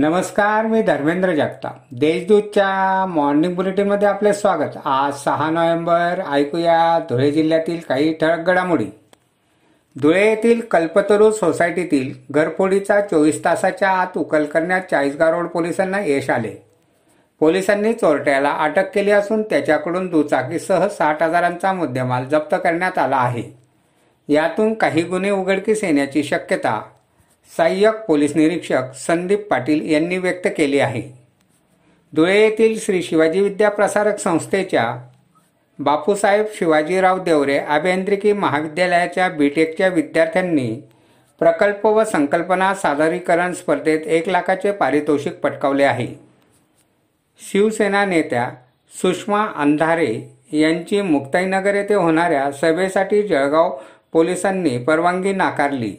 नमस्कार मी धर्मेंद्र जगताप. देशदूतच्या मॉर्निंग बुलेटिनमध्ये आपले स्वागत. आज सहा नोव्हेंबर ऐकूया धुळे जिल्ह्यातील काही ठळक घडामोडी. धुळे येथील कल्पतरू सोसायटीतील घरफोडीचा चोवीस तासाच्या आत उकल करण्यात चाळीसगाव रोड पोलिसांना यश आले. पोलिसांनी चोरट्याला अटक केली असून त्याच्याकडून दुचाकीसह साठ हजारांचा मुद्देमाल जप्त करण्यात आला आहे. यातून काही गुन्हे उघडकीस येण्याची शक्यता सहाय्यक पोलीस निरीक्षक संदीप पाटील यांनी व्यक्त केली आहे. धुळे येथील श्री शिवाजी विद्या प्रसारक संस्थेच्या बापूसाहेब शिवाजीराव देवरे अभियांत्रिकी महाविद्यालयाच्या बीटेकच्या विद्यार्थ्यांनी प्रकल्प व संकल्पना सादरीकरण स्पर्धेत एक लाखाचे पारितोषिक पटकावले आहे. शिवसेना नेत्या सुषमा अंधारे यांची मुक्ताईनगर येथे होणाऱ्या सभेसाठी जळगाव पोलिसांनी परवानगी नाकारली.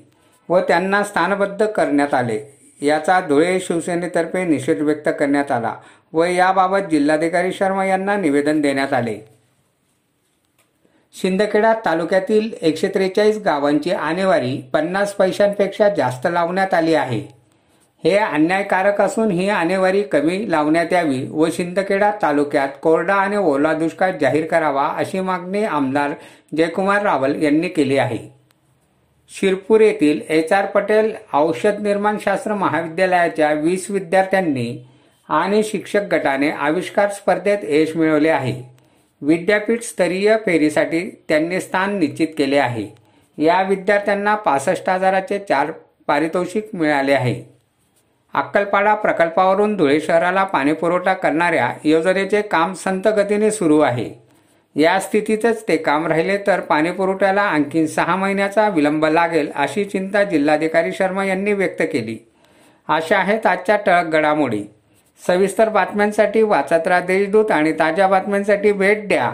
व त्यांना स्थानबद्ध करण्यात आले. याचा धुळे शिवसेनेतर्फे निषेध व्यक्त करण्यात आला व याबाबत जिल्हाधिकारी शर्मा यांना निवेदन देण्यात आले. शिंदखेडा तालुक्यातील एकशे त्रेचाळीस गावांची आणेवारी पन्नास पैशांपेक्षा जास्त लावण्यात आली आहे. हे अन्यायकारक असून ही आणेवारी कमी लावण्यात यावी व शिंदखेडा तालुक्यात कोरडा आणि ओला दुष्काळ जाहीर करावा अशी मागणी आमदार जयकुमार रावल यांनी केली आहे. शिरपूर येथील एच आर पटेल औषध निर्माणशास्त्र महाविद्यालयाच्या वीस विद्यार्थ्यांनी आणि शिक्षक गटाने आविष्कार स्पर्धेत यश मिळवले आहे. विद्यापीठ स्तरीय फेरीसाठी त्यांनी स्थान निश्चित केले आहे. या विद्यार्थ्यांना पासष्ट हजाराचे चार पारितोषिक मिळाले आहे. अक्कलपाडा प्रकल्पावरून धुळे शहराला पाणीपुरवठा करणाऱ्या योजनेचे काम संत गतीने सुरू आहे. या स्थितीतच ते काम राहिले तर पाणीपुरवठ्याला आणखी सहा महिन्याचा विलंब लागेल अशी चिंता जिल्हाधिकारी शर्मा यांनी व्यक्त केली. अशा आहेत आजच्या टळक घडामोडी. सविस्तर बातम्यांसाठी वाचत राहा देशदूत आणि ताज्या बातम्यांसाठी भेट द्या.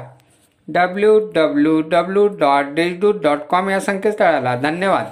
W W W dot Deshdoot dot com या संकेतस्थळाला. धन्यवाद.